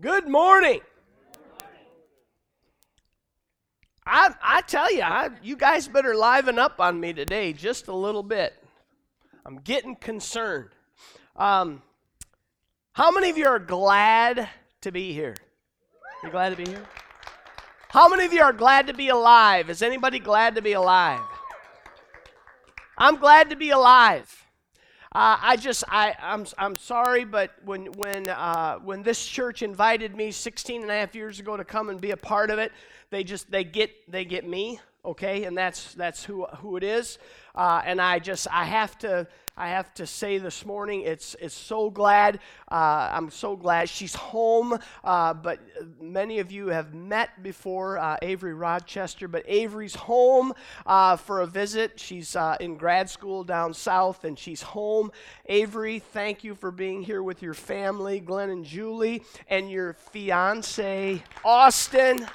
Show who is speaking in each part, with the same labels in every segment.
Speaker 1: Good morning. I, I tell you, I, you guys better liven up on me today just a little bit. I'm getting concerned. Um, how many of you are glad to be here? You glad to be here? How many of you are glad to be alive? Is anybody glad to be alive? I'm glad to be alive. Uh, I just, I, I'm, I'm sorry, but when, when, uh, when this church invited me 16 and a half years ago to come and be a part of it, they just, they get, they get me, okay, and that's, that's who, who it is. Uh, and I just, I have to, I have to say this morning, it's, it's so glad. Uh, I'm so glad she's home. Uh, but many of you have met before uh, Avery Rochester, but Avery's home uh, for a visit. She's uh, in grad school down south, and she's home. Avery, thank you for being here with your family, Glenn and Julie, and your fiance, Austin.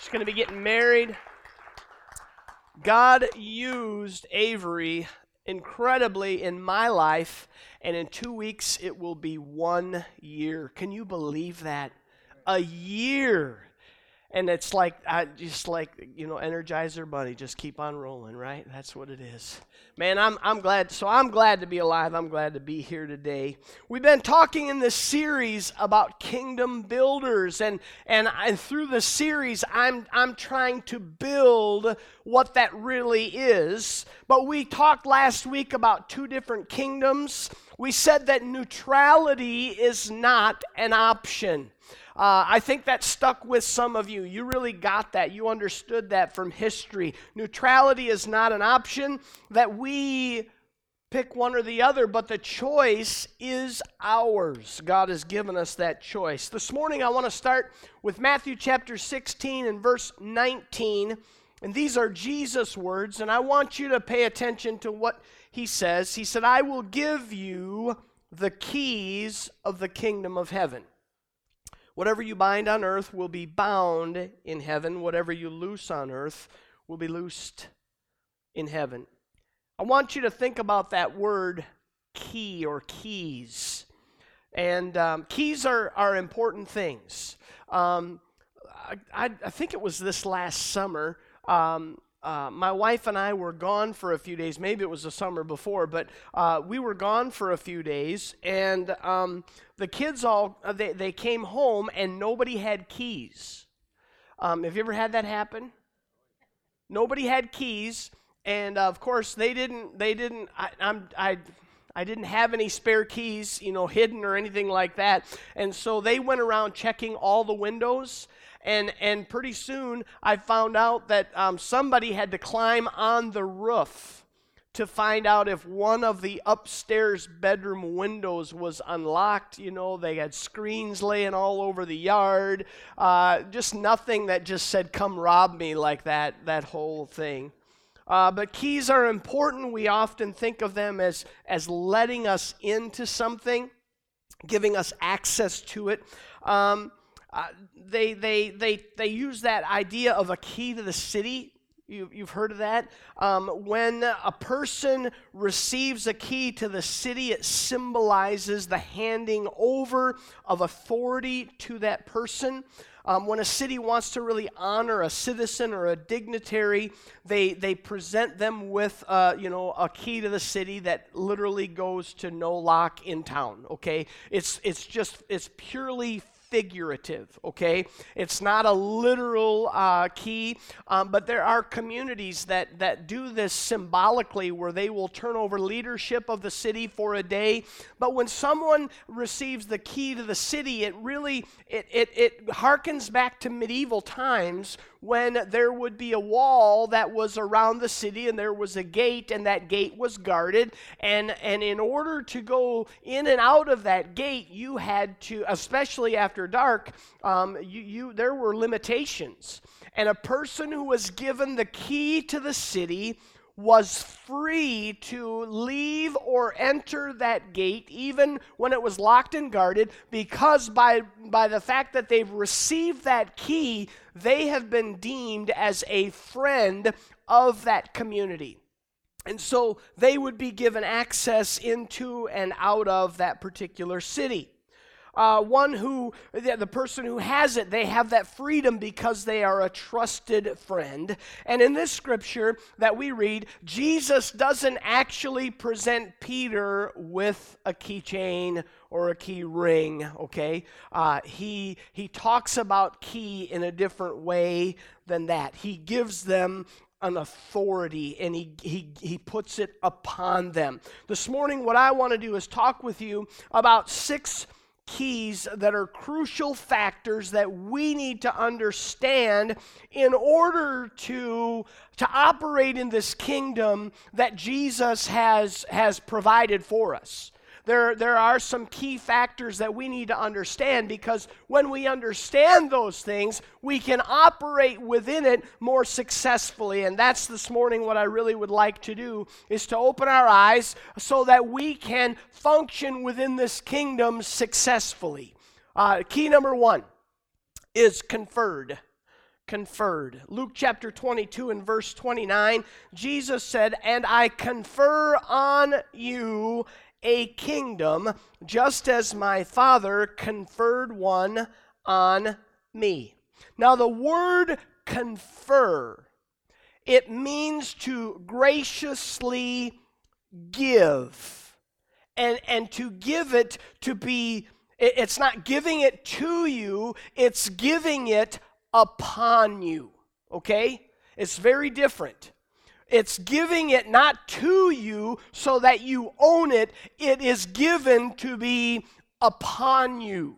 Speaker 1: She's going to be getting married. God used Avery incredibly in my life, and in two weeks it will be one year. Can you believe that? A year. And it's like, I just like, you know, Energizer Bunny, just keep on rolling, right? That's what it is. Man, I'm, I'm glad. So I'm glad to be alive. I'm glad to be here today. We've been talking in this series about kingdom builders. And, and, and through the series, I'm, I'm trying to build what that really is. But we talked last week about two different kingdoms. We said that neutrality is not an option. Uh, I think that stuck with some of you. You really got that. You understood that from history. Neutrality is not an option, that we pick one or the other, but the choice is ours. God has given us that choice. This morning, I want to start with Matthew chapter 16 and verse 19. And these are Jesus' words, and I want you to pay attention to what he says. He said, I will give you the keys of the kingdom of heaven. Whatever you bind on earth will be bound in heaven. Whatever you loose on earth will be loosed in heaven. I want you to think about that word key or keys. And um, keys are, are important things. Um, I, I, think it was this last summer. Um, uh, my wife and I were gone for a few days. Maybe it was the summer before, but uh, we were gone for a few days, and um, the kids all uh, they, they came home and nobody had keys. Um, have you ever had that happen? Nobody had keys, and uh, of course they didn't. They didn't. I, I'm I. I didn't have any spare keys, you know, hidden or anything like that. And so they went around checking all the windows and and pretty soon I found out that um, somebody had to climb on the roof to find out if one of the upstairs bedroom windows was unlocked. You know, they had screens laying all over the yard, uh, just nothing that just said, "Come rob me," like that. That whole thing. Uh, but keys are important. We often think of them as, as letting us into something, giving us access to it. Um, uh, they, they, they, they use that idea of a key to the city. You, you've heard of that. Um, when a person receives a key to the city, it symbolizes the handing over of authority to that person. Um, when a city wants to really honor a citizen or a dignitary, they, they present them with, uh, you know, a key to the city that literally goes to no lock in town, okay? It's, it's just, it's purely figurative, okay? It's not a literal uh, key, um, but there are communities that, that do this symbolically where they will turn over leadership of the city for a day. But when someone receives the key to the city, it really, it, it, it harkens back to medieval times when there would be a wall that was around the city and there was a gate and that gate was guarded. And and in order to go in and out of that gate you had to especially after dark um, you, you there were limitations. And a person who was given the key to the city was free to leave or enter that gate even when it was locked and guarded because by, by the fact that they've received that key, they have been deemed as a friend of that community. And so they would be given access into and out of that particular city. Uh, one who, the, the person who has it, they have that freedom because they are a trusted friend. And in this scripture that we read, Jesus doesn't actually present Peter with a keychain or a key ring, okay? Uh, he, he talks about key in a different way than that. He gives them an authority and he, he, he puts it upon them. This morning, what I want to do is talk with you about six keys that are crucial factors that we need to understand in order to, to operate in this kingdom that Jesus has, has provided for us there, there are some key factors that we need to understand because when we understand those things, we can operate within it more successfully. And that's this morning what I really would like to do is to open our eyes so that we can function within this kingdom successfully. Uh, key number one is conferred conferred. Luke chapter 22 and verse 29, Jesus said, And I confer on you a kingdom, just as my Father conferred one on me. Now, the word confer, it means to graciously give. And, and to give it to be, it's not giving it to you, it's giving it upon you. Okay? It's very different. It's giving it not to you so that you own it, it is given to be upon you.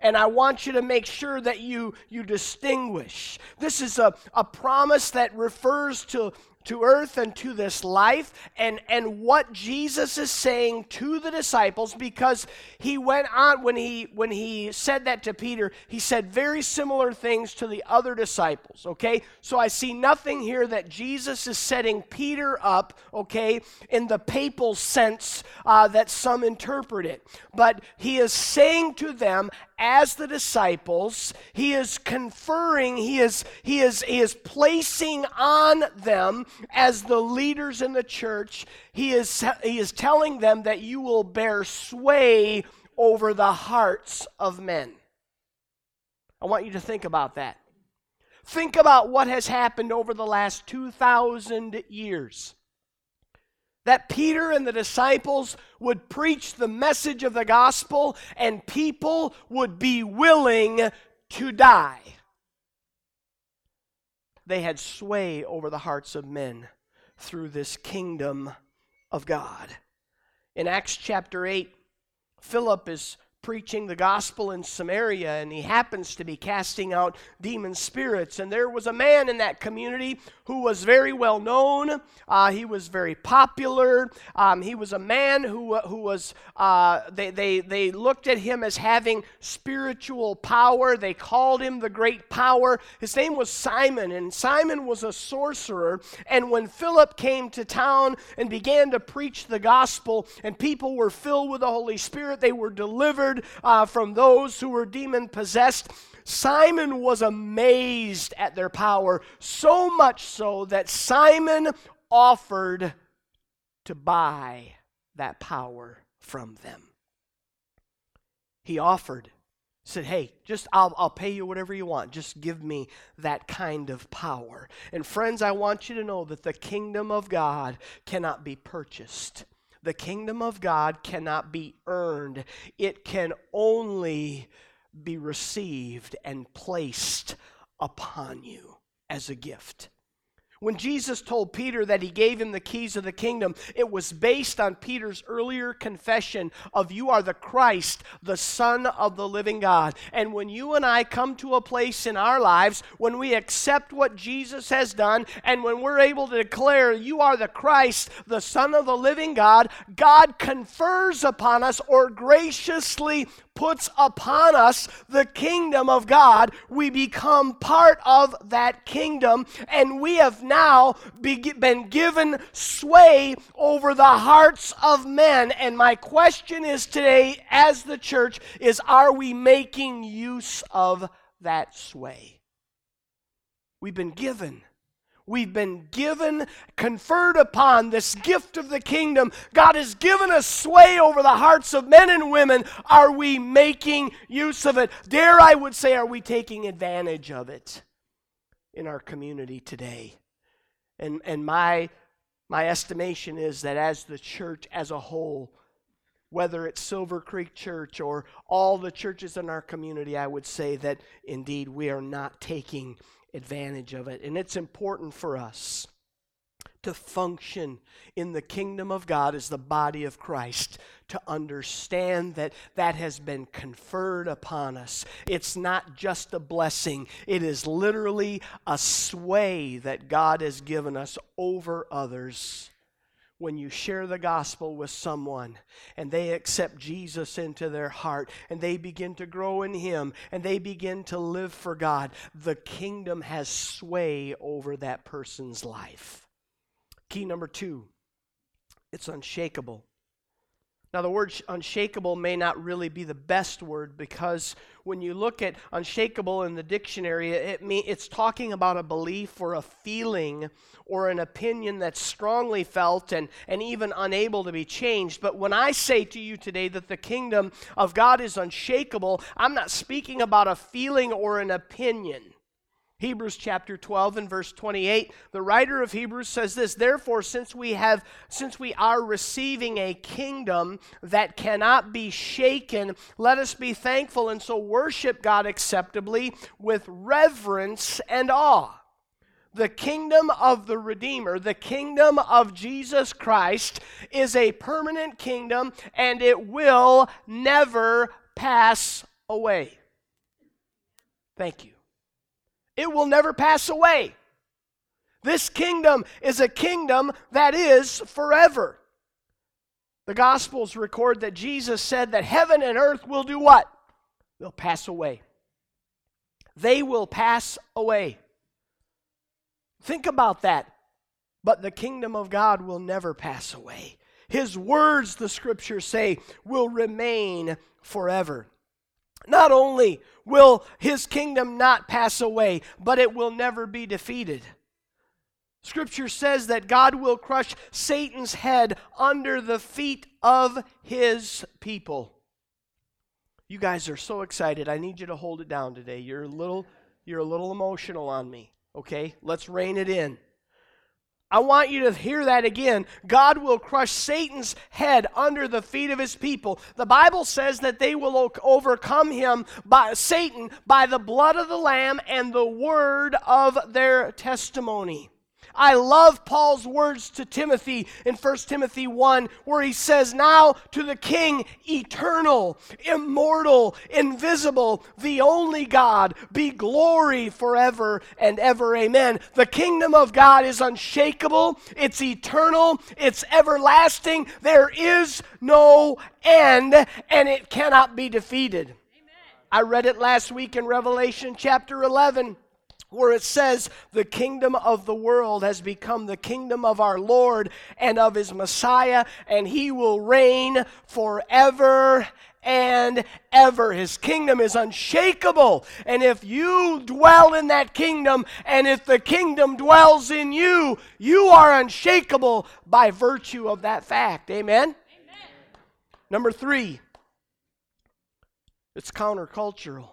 Speaker 1: And I want you to make sure that you, you distinguish. This is a, a promise that refers to to earth and to this life and, and what Jesus is saying to the disciples because he went on when he when he said that to Peter, he said very similar things to the other disciples. Okay? So I see nothing here that Jesus is setting Peter up, okay, in the papal sense uh, that some interpret it. But he is saying to them, as the disciples, he is conferring, he is, he is, he is placing on them as the leaders in the church, he is, he is telling them that you will bear sway over the hearts of men. I want you to think about that. Think about what has happened over the last 2,000 years that Peter and the disciples would preach the message of the gospel and people would be willing to die. They had sway over the hearts of men through this kingdom of God. In Acts chapter 8, Philip is preaching the gospel in Samaria, and he happens to be casting out demon spirits. And there was a man in that community who was very well known. Uh, he was very popular. Um, he was a man who, who was, uh, they, they, they looked at him as having spiritual power. They called him the great power. His name was Simon, and Simon was a sorcerer. And when Philip came to town and began to preach the gospel, and people were filled with the Holy Spirit, they were delivered delivered uh, from those who were demon possessed. Simon was amazed at their power, so much so that Simon offered to buy that power from them. He offered, said, Hey, just I'll, I'll pay you whatever you want. Just give me that kind of power. And friends, I want you to know that the kingdom of God cannot be purchased. The kingdom of God cannot be earned, it can only be received and placed upon you as a gift. When Jesus told Peter that he gave him the keys of the kingdom, it was based on Peter's earlier confession of, You are the Christ, the Son of the living God. And when you and I come to a place in our lives when we accept what Jesus has done, and when we're able to declare, You are the Christ, the Son of the living God, God confers upon us or graciously puts upon us the kingdom of God. We become part of that kingdom, and we have now been given sway over the hearts of men. And my question is today, as the church, is are we making use of that sway? We've been given. We've been given, conferred upon this gift of the kingdom. God has given us sway over the hearts of men and women. Are we making use of it? Dare I would say, are we taking advantage of it in our community today? And, and my, my estimation is that as the church as a whole, whether it's Silver Creek Church or all the churches in our community, I would say that indeed we are not taking advantage of it. And it's important for us to function in the kingdom of God as the body of Christ, to understand that that has been conferred upon us. It's not just a blessing, it is literally a sway that God has given us over others when you share the gospel with someone and they accept Jesus into their heart and they begin to grow in Him and they begin to live for God, the kingdom has sway over that person's life. Key number two it's unshakable. Now, the word unshakable may not really be the best word because when you look at unshakable in the dictionary, it mean, it's talking about a belief or a feeling or an opinion that's strongly felt and, and even unable to be changed. But when I say to you today that the kingdom of God is unshakable, I'm not speaking about a feeling or an opinion. Hebrews chapter 12 and verse 28 the writer of Hebrews says this therefore since we have since we are receiving a kingdom that cannot be shaken let us be thankful and so worship God acceptably with reverence and awe the kingdom of the Redeemer, the kingdom of Jesus Christ, is a permanent kingdom and it will never pass away. Thank you. It will never pass away. This kingdom is a kingdom that is forever. The Gospels record that Jesus said that heaven and earth will do what? They'll pass away. They will pass away. Think about that. But the kingdom of God will never pass away. His words, the scriptures say, will remain forever. Not only will his kingdom not pass away, but it will never be defeated. Scripture says that God will crush Satan's head under the feet of his people. You guys are so excited. I need you to hold it down today. You're a little you're a little emotional on me. Okay? Let's rein it in. I want you to hear that again. God will crush Satan's head under the feet of his people. The Bible says that they will overcome him by Satan by the blood of the lamb and the word of their testimony. I love Paul's words to Timothy in 1 Timothy 1, where he says, Now to the King, eternal, immortal, invisible, the only God, be glory forever and ever. Amen. The kingdom of God is unshakable, it's eternal, it's everlasting. There is no end, and it cannot be defeated. Amen. I read it last week in Revelation chapter 11 where it says, The kingdom of the world has become the kingdom of our Lord and of his Messiah, and he will reign forever and ever. His kingdom is unshakable. And if you dwell in that kingdom, and if the kingdom dwells in you, you are unshakable by virtue of that fact. Amen? Amen. Number three, it's countercultural.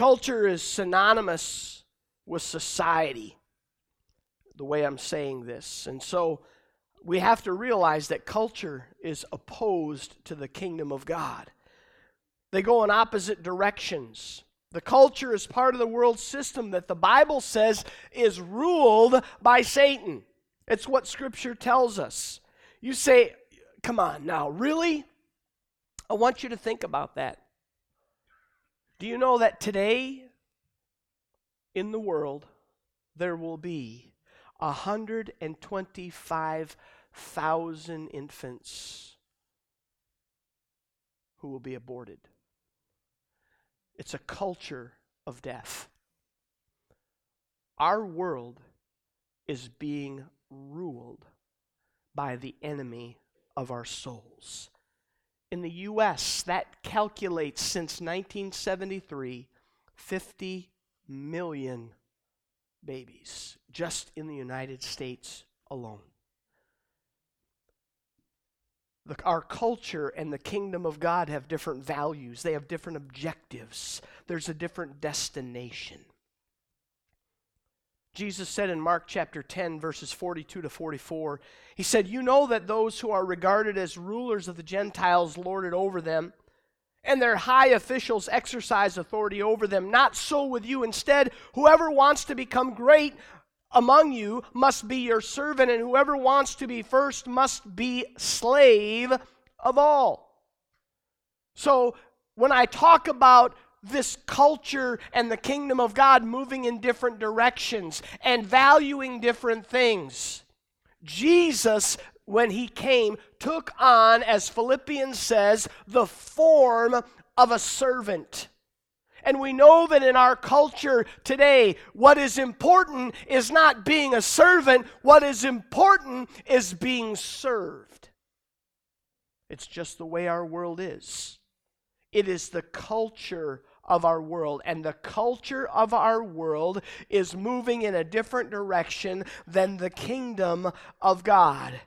Speaker 1: Culture is synonymous with society, the way I'm saying this. And so we have to realize that culture is opposed to the kingdom of God. They go in opposite directions. The culture is part of the world system that the Bible says is ruled by Satan. It's what Scripture tells us. You say, come on now, really? I want you to think about that. Do you know that today in the world there will be 125,000 infants who will be aborted? It's a culture of death. Our world is being ruled by the enemy of our souls in the U.S., that calculates since 1973 50 million babies just in the United States alone. The, our culture and the kingdom of God have different values, they have different objectives, there's a different destination. Jesus said in Mark chapter 10, verses 42 to 44, He said, You know that those who are regarded as rulers of the Gentiles lord it over them, and their high officials exercise authority over them. Not so with you. Instead, whoever wants to become great among you must be your servant, and whoever wants to be first must be slave of all. So, when I talk about this culture and the kingdom of God moving in different directions and valuing different things. Jesus, when he came, took on, as Philippians says, the form of a servant. And we know that in our culture today, what is important is not being a servant, what is important is being served. It's just the way our world is. It is the culture of our world. And the culture of our world is moving in a different direction than the kingdom of God.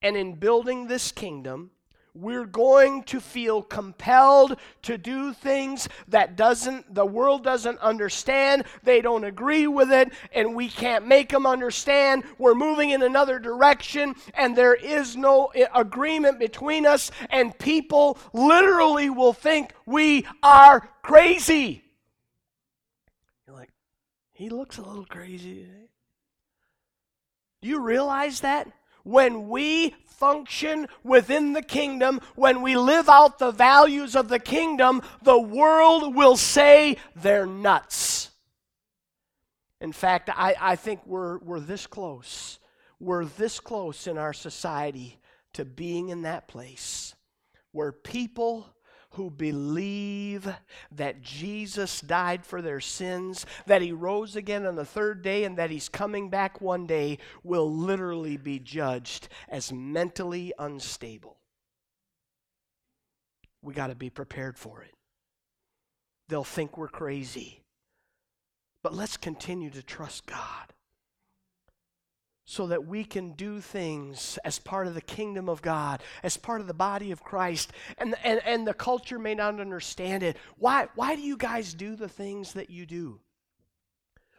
Speaker 1: And in building this kingdom, we're going to feel compelled to do things that doesn't the world doesn't understand. They don't agree with it and we can't make them understand. We're moving in another direction and there is no agreement between us and people literally will think we are crazy. You're like he looks a little crazy do you realize that when we function within the kingdom, when we live out the values of the kingdom, the world will say they're nuts. In fact, I, I think we're, we're this close. We're this close in our society to being in that place where people who believe that Jesus died for their sins, that he rose again on the third day, and that he's coming back one day will literally be judged as mentally unstable. We got to be prepared for it. They'll think we're crazy. But let's continue to trust God so that we can do things as part of the kingdom of God, as part of the body of Christ. And, and, and the culture may not understand it. Why, why do you guys do the things that you do?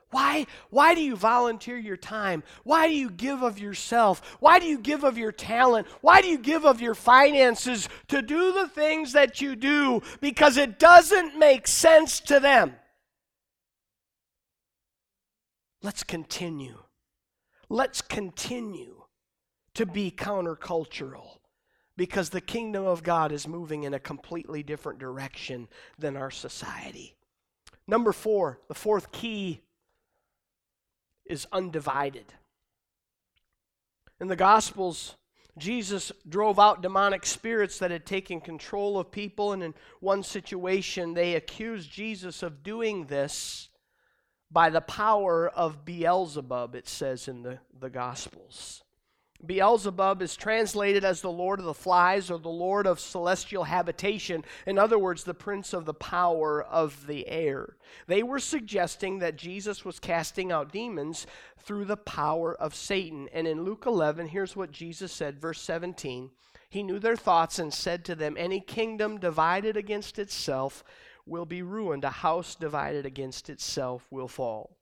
Speaker 1: Why, why do you volunteer your time? Why do you give of yourself? Why do you give of your talent? Why do you give of your finances to do the things that you do? Because it doesn't make sense to them. Let's continue let's continue to be countercultural because the kingdom of God is moving in a completely different direction than our society. Number four, the fourth key is undivided. In the Gospels, Jesus drove out demonic spirits that had taken control of people, and in one situation, they accused Jesus of doing this by the power of Beelzebub, it says in the, the Gospels. Beelzebub is translated as the Lord of the Flies or the Lord of celestial habitation. In other words, the prince of the power of the air. They were suggesting that Jesus was casting out demons through the power of Satan. And in Luke 11, here's what Jesus said, verse 17. He knew their thoughts and said to them, Any kingdom divided against itself will be ruined. A house divided against itself will fall.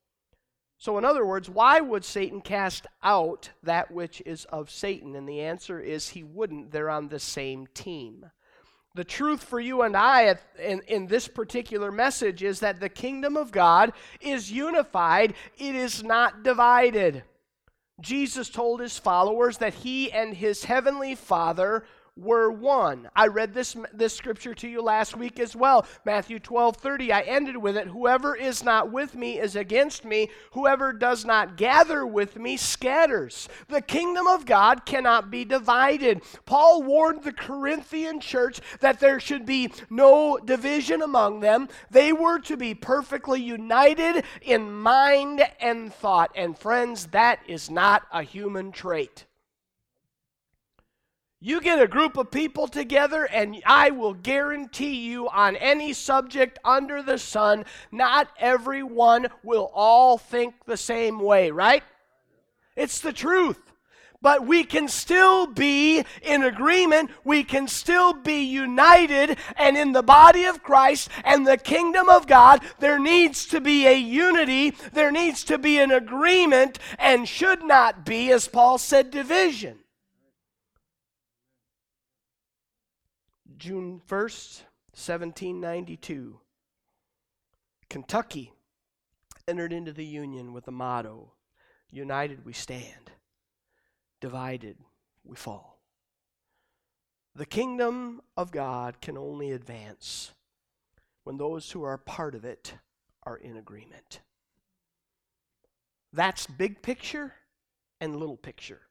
Speaker 1: So, in other words, why would Satan cast out that which is of Satan? And the answer is he wouldn't. They're on the same team. The truth for you and I in, in this particular message is that the kingdom of God is unified, it is not divided. Jesus told his followers that he and his heavenly Father were one. I read this, this scripture to you last week as well. Matthew 12 30. I ended with it. Whoever is not with me is against me. Whoever does not gather with me scatters. The kingdom of God cannot be divided. Paul warned the Corinthian church that there should be no division among them. They were to be perfectly united in mind and thought. And friends, that is not a human trait. You get a group of people together, and I will guarantee you on any subject under the sun, not everyone will all think the same way, right? It's the truth. But we can still be in agreement. We can still be united. And in the body of Christ and the kingdom of God, there needs to be a unity. There needs to be an agreement and should not be, as Paul said, division. June 1st, 1792, Kentucky entered into the Union with the motto United we stand, divided we fall. The kingdom of God can only advance when those who are part of it are in agreement. That's big picture and little picture.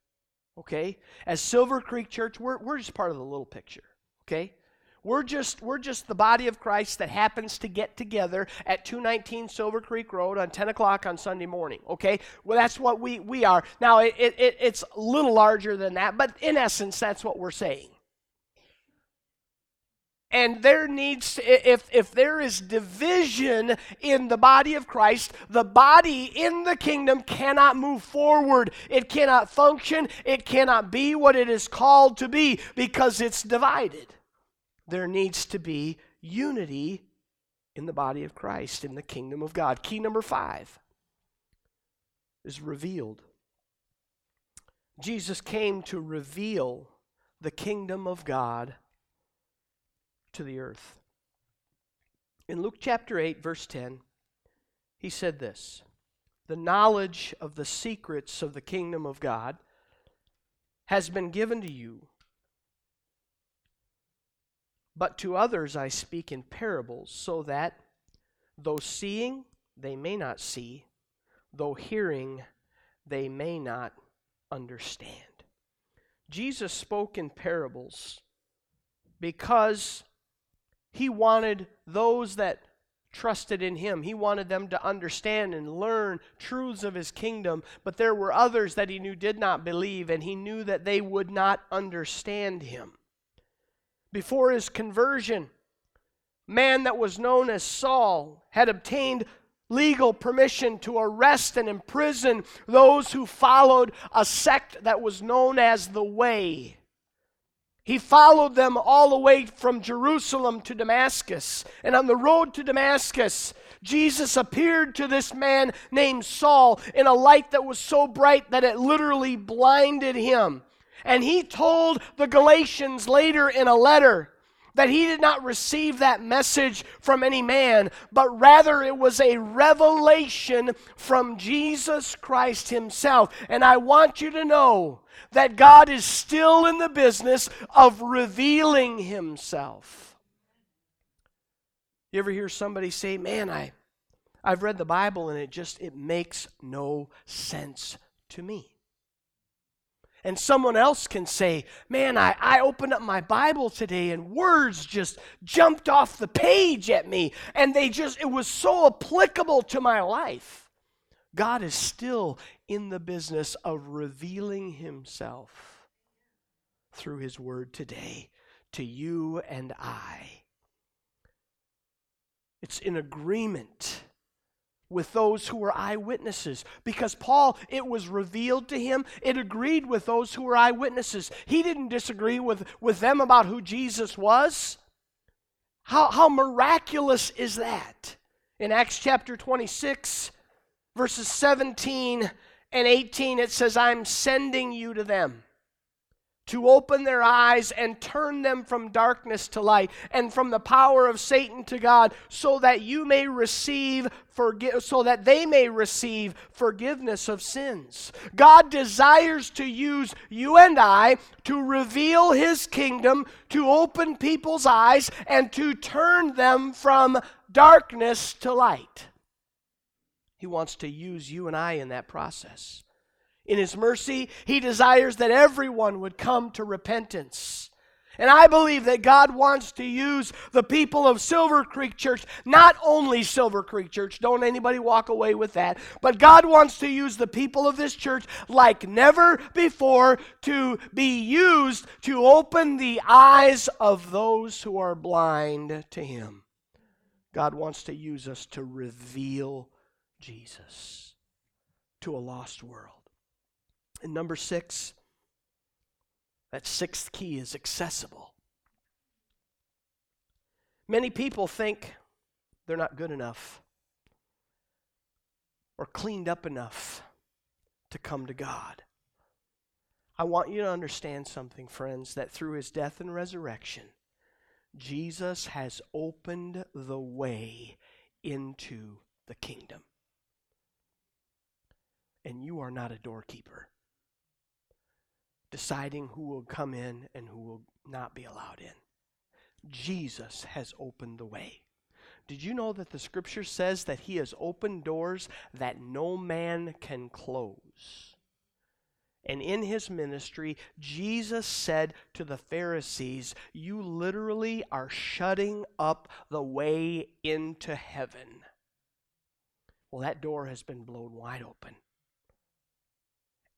Speaker 1: Okay? As Silver Creek Church, we're, we're just part of the little picture. Okay? We're just, we're just the body of Christ that happens to get together at 219 Silver Creek Road on 10 o'clock on Sunday morning. Okay? Well, that's what we, we are. Now, it, it, it's a little larger than that, but in essence, that's what we're saying. And there needs, to, if, if there is division in the body of Christ, the body in the kingdom cannot move forward. It cannot function. It cannot be what it is called to be because it's divided there needs to be unity in the body of Christ, in the kingdom of God. Key number five is revealed. Jesus came to reveal the kingdom of God to the earth. In Luke chapter 8, verse 10, he said this The knowledge of the secrets of the kingdom of God has been given to you but to others I speak in parables, so that though seeing, they may not see, though hearing, they may not understand. Jesus spoke in parables because he wanted those that trusted in him. He wanted them to understand and learn truths of his kingdom, but there were others that he knew did not believe, and he knew that they would not understand him before his conversion, man that was known as Saul had obtained legal permission to arrest and imprison those who followed a sect that was known as the Way. He followed them all the way from Jerusalem to Damascus. And on the road to Damascus, Jesus appeared to this man named Saul in a light that was so bright that it literally blinded him. And he told the Galatians later in a letter that he did not receive that message from any man, but rather it was a revelation from Jesus Christ himself. And I want you to know that God is still in the business of revealing himself. You ever hear somebody say, "Man, I I've read the Bible and it just it makes no sense to me." And someone else can say, Man, I, I opened up my Bible today and words just jumped off the page at me, and they just, it was so applicable to my life. God is still in the business of revealing Himself through His Word today to you and I. It's in agreement with those who were eyewitnesses. Because Paul, it was revealed to him, it agreed with those who were eyewitnesses. He didn't disagree with, with them about who Jesus was. How, how miraculous is that? In Acts chapter 26, verses 17 and 18, it says, I'm sending you to them to open their eyes and turn them from darkness to light and from the power of Satan to God so that you may receive so that they may receive forgiveness of sins. God desires to use you and I to reveal his kingdom, to open people's eyes and to turn them from darkness to light. He wants to use you and I in that process. In His mercy, He desires that everyone would come to repentance. And I believe that God wants to use the people of Silver Creek Church, not only Silver Creek Church, don't anybody walk away with that, but God wants to use the people of this church like never before to be used to open the eyes of those who are blind to Him. God wants to use us to reveal Jesus to a lost world. And number six, that sixth key is accessible. Many people think they're not good enough or cleaned up enough to come to God. I want you to understand something, friends, that through his death and resurrection, Jesus has opened the way into the kingdom. And you are not a doorkeeper deciding who will come in and who will not be allowed in. Jesus has opened the way. Did you know that the scripture says that he has opened doors that no man can close? And in his ministry, Jesus said to the Pharisees, You literally are shutting up the way into heaven. Well, that door has been blown wide open.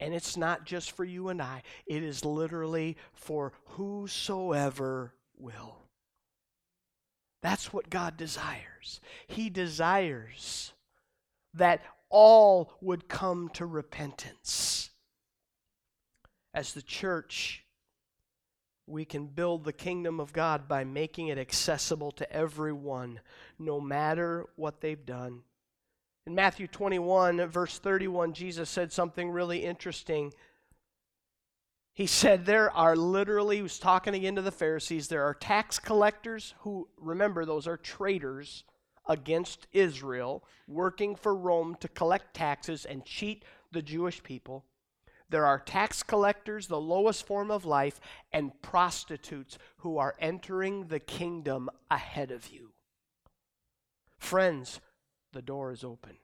Speaker 1: And it's not just for you and I, it is literally for whosoever will. That's what God desires. He desires that all would come to repentance. As the church, we can build the kingdom of God by making it accessible to everyone, no matter what they've done, in Matthew 21, verse 31, Jesus said something really interesting. He said, There are literally, he was talking again to the Pharisees, there are tax collectors who, remember, those are traitors against Israel, working for Rome to collect taxes and cheat the Jewish people. There are tax collectors, the lowest form of life, and prostitutes who are entering the kingdom ahead of you. Friends, the door is open.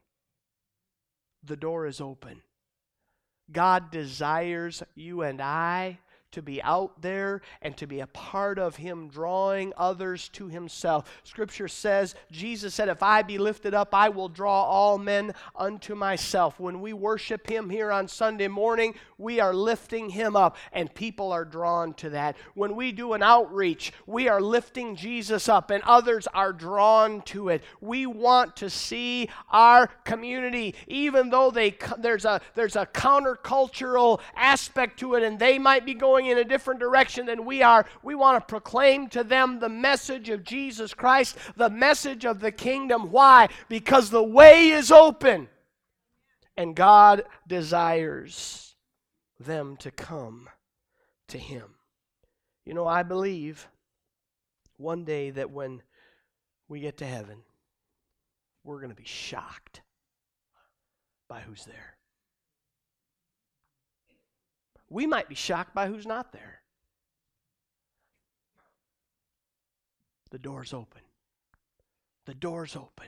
Speaker 1: The door is open. God desires you and I to be out there and to be a part of Him drawing others to Himself. Scripture says, Jesus said, If I be lifted up, I will draw all men unto myself. When we worship Him here on Sunday morning, we are lifting Him up, and people are drawn to that. When we do an outreach, we are lifting Jesus up, and others are drawn to it. We want to see our community, even though they, there's, a, there's a countercultural aspect to it, and they might be going going in a different direction than we are, we want to proclaim to them the message of Jesus Christ, the message of the kingdom. Why? Because the way is open and God desires them to come to Him. You know, I believe one day that when we get to heaven, we're going to be shocked by who's there. We might be shocked by who's not there. The door's open. The door's open.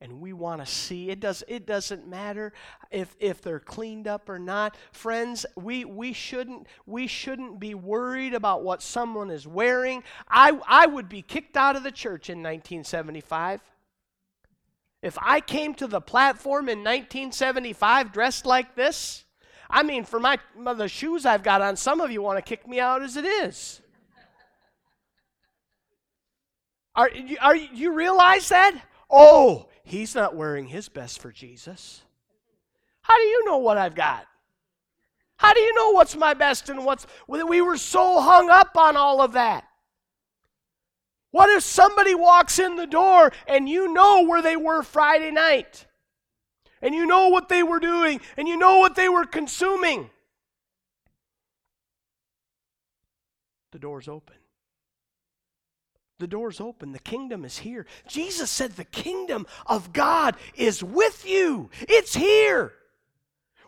Speaker 1: And we want to see it does it doesn't matter if if they're cleaned up or not. Friends, we we shouldn't we shouldn't be worried about what someone is wearing. I I would be kicked out of the church in 1975. If I came to the platform in 1975 dressed like this, I mean, for my the shoes I've got on, some of you want to kick me out as it is. Are, are you realize that? Oh, he's not wearing his best for Jesus. How do you know what I've got? How do you know what's my best and what's. We were so hung up on all of that. What if somebody walks in the door and you know where they were Friday night? And you know what they were doing, and you know what they were consuming. The door's open. The door's open. The kingdom is here. Jesus said, The kingdom of God is with you, it's here.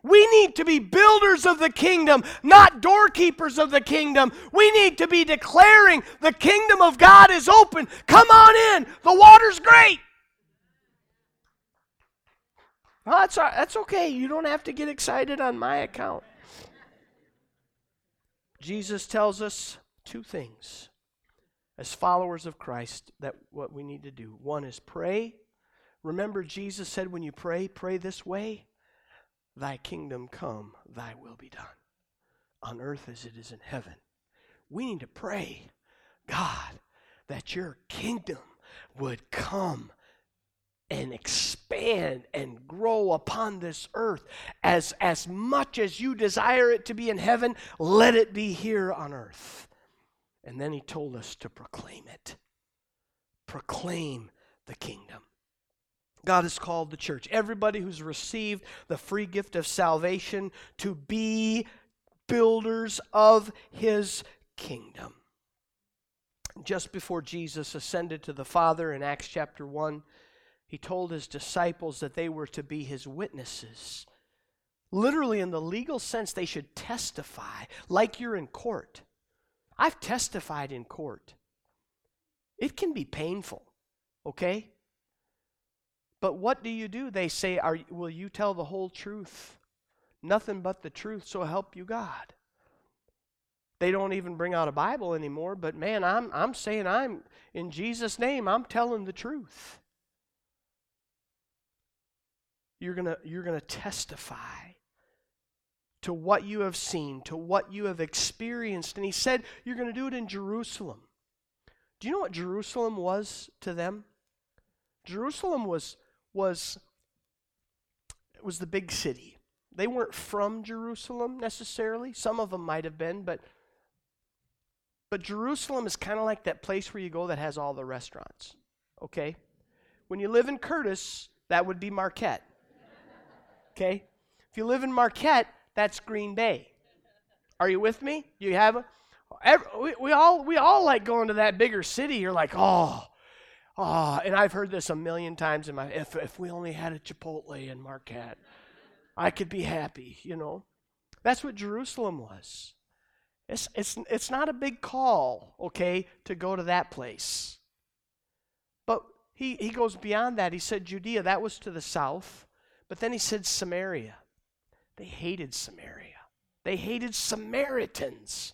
Speaker 1: We need to be builders of the kingdom, not doorkeepers of the kingdom. We need to be declaring the kingdom of God is open. Come on in. The water's great. Oh, that's, that's okay. You don't have to get excited on my account. Jesus tells us two things as followers of Christ that what we need to do. One is pray. Remember, Jesus said, when you pray, pray this way Thy kingdom come, thy will be done, on earth as it is in heaven. We need to pray, God, that your kingdom would come and expand and grow upon this earth. As, as much as you desire it to be in heaven let it be here on earth. And then he told us to proclaim it. Proclaim the kingdom. God has called the church. Everybody who's received the free gift of salvation to be builders of his kingdom. Just before jesus ascended to the father in acts chapter 1 he told his disciples that they were to be his witnesses. Literally, in the legal sense, they should testify like you're in court. I've testified in court. It can be painful, okay? But what do you do? They say, Are, Will you tell the whole truth? Nothing but the truth, so help you God. They don't even bring out a Bible anymore, but man, I'm, I'm saying I'm, in Jesus' name, I'm telling the truth. You're going to you're going to testify to what you have seen, to what you have experienced. And he said, You're going to do it in Jerusalem. Do you know what Jerusalem was to them? Jerusalem was, was, was the big city. They weren't from Jerusalem necessarily. Some of them might have been, but, but Jerusalem is kind of like that place where you go that has all the restaurants. Okay? When you live in Curtis, that would be Marquette okay? If you live in Marquette, that's Green Bay. Are you with me? You have every, we, we all we all like going to that bigger city. You're like, oh, oh, and I've heard this a million times in my. If if we only had a Chipotle in Marquette, I could be happy. You know, that's what Jerusalem was. It's it's it's not a big call, okay, to go to that place. But he he goes beyond that. He said Judea. That was to the south. But then he said Samaria. They hated Samaria, they hated Samaritans.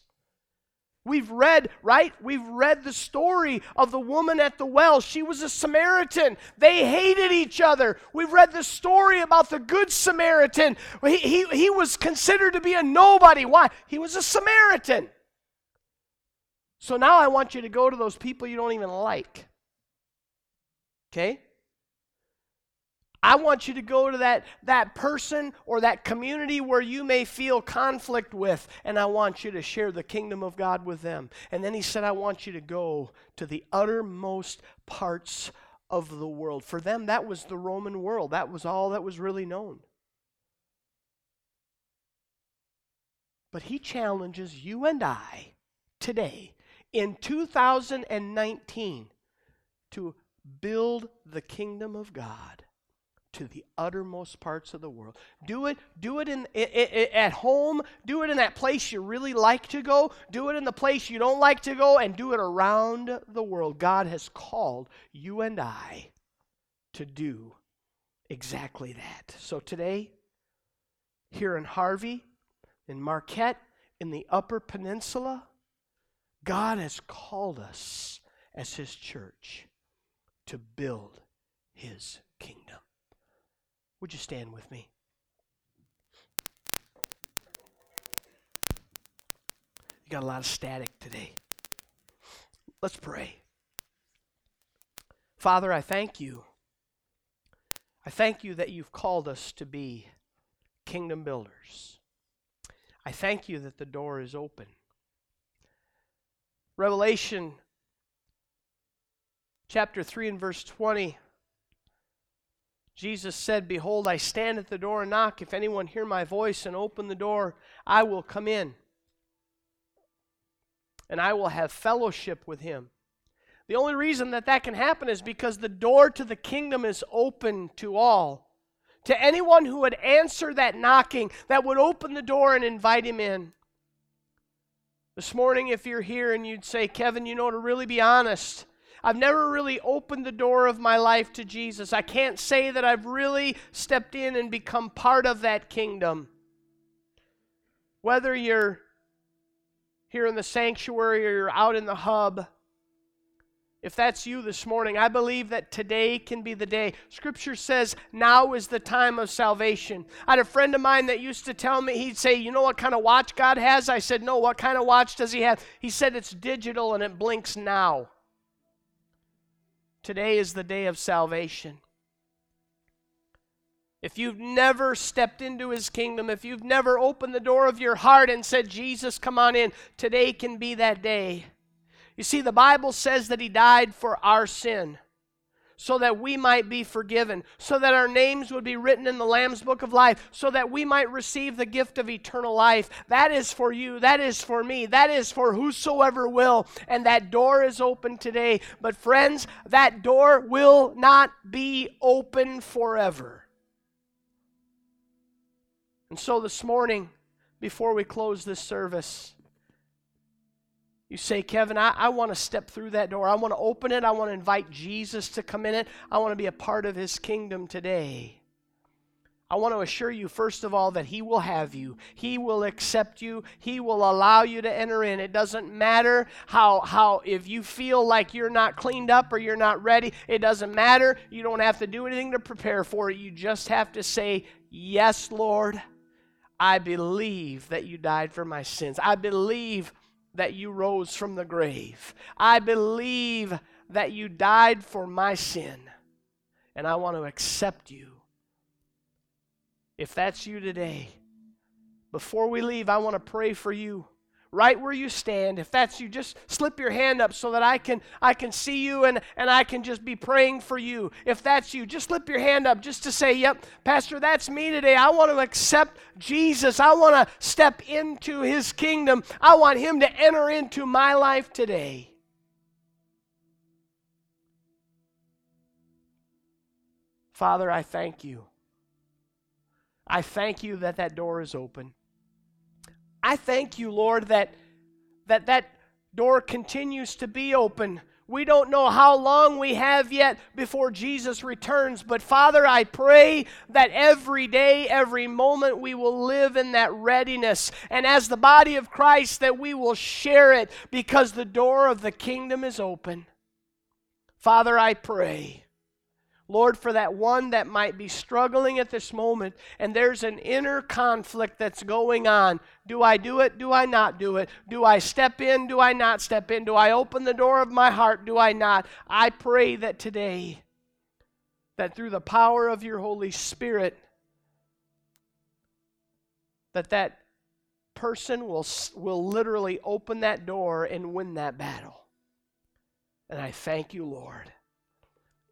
Speaker 1: We've read, right? We've read the story of the woman at the well. She was a Samaritan. They hated each other. We've read the story about the Good Samaritan. He, he, he was considered to be a nobody. Why? He was a Samaritan. So now I want you to go to those people you don't even like. Okay? I want you to go to that, that person or that community where you may feel conflict with, and I want you to share the kingdom of God with them. And then he said, I want you to go to the uttermost parts of the world. For them, that was the Roman world, that was all that was really known. But he challenges you and I today in 2019 to build the kingdom of God to the uttermost parts of the world. Do it, do it in, at home, do it in that place you really like to go, do it in the place you don't like to go, and do it around the world. God has called you and I to do exactly that. So today, here in Harvey, in Marquette, in the Upper Peninsula, God has called us as His church to build His kingdom. Would you stand with me? You got a lot of static today. Let's pray. Father, I thank you. I thank you that you've called us to be kingdom builders. I thank you that the door is open. Revelation chapter 3 and verse 20 Jesus said, Behold, I stand at the door and knock. If anyone hear my voice and open the door, I will come in. And I will have fellowship with him. The only reason that that can happen is because the door to the kingdom is open to all. To anyone who would answer that knocking, that would open the door and invite him in. This morning, if you're here and you'd say, Kevin, you know, to really be honest, I've never really opened the door of my life to Jesus. I can't say that I've really stepped in and become part of that kingdom. Whether you're here in the sanctuary or you're out in the hub, if that's you this morning, I believe that today can be the day. Scripture says now is the time of salvation. I had a friend of mine that used to tell me, he'd say, You know what kind of watch God has? I said, No, what kind of watch does He have? He said, It's digital and it blinks now. Today is the day of salvation. If you've never stepped into his kingdom, if you've never opened the door of your heart and said, Jesus, come on in, today can be that day. You see, the Bible says that He died for our sin so that we might be forgiven, so that our names would be written in the Lamb's book of life, so that we might receive the gift of eternal life. That is for you, that is for me, that is for whosoever will, and that door is open today. But, friends, that door will not be open forever. And so, this morning, before we close this service, you say, Kevin, I, I want to step through that door. I want to open it. I want to invite Jesus to come in it. I want to be a part of his kingdom today. I want to assure you, first of all, that He will have you. He will accept you. He will allow you to enter in. It doesn't matter how, how if you feel like you're not cleaned up or you're not ready, it doesn't matter. You don't have to do anything to prepare for it. You just have to say, Yes, Lord, I believe that you died for my sins. I believe that you rose from the grave. I believe that you died for my sin, and I want to accept you. If that's you today, before we leave, I want to pray for you right where you stand. If that's you, just slip your hand up so that I can I can see you and, and I can just be praying for you. If that's you, just slip your hand up just to say, Yep, Pastor, that's me today. I want to accept Jesus. I want to step into his kingdom. I want him to enter into my life today. Father, I thank you. I thank you that that door is open. I thank you, Lord, that that, that door continues to be open. We don't know how long we have yet before Jesus returns, but Father, I pray that every day, every moment, we will live in that readiness. And as the body of Christ, that we will share it because the door of the kingdom is open. Father, I pray Lord, for that one that might be struggling at this moment and there's an inner conflict that's going on. Do I do it? Do I not do it? Do I step in? Do I not step in? Do I open the door of my heart? Do I not? I pray that today, that through the power of your Holy Spirit, that that person will, will literally open that door and win that battle. And I thank you, Lord.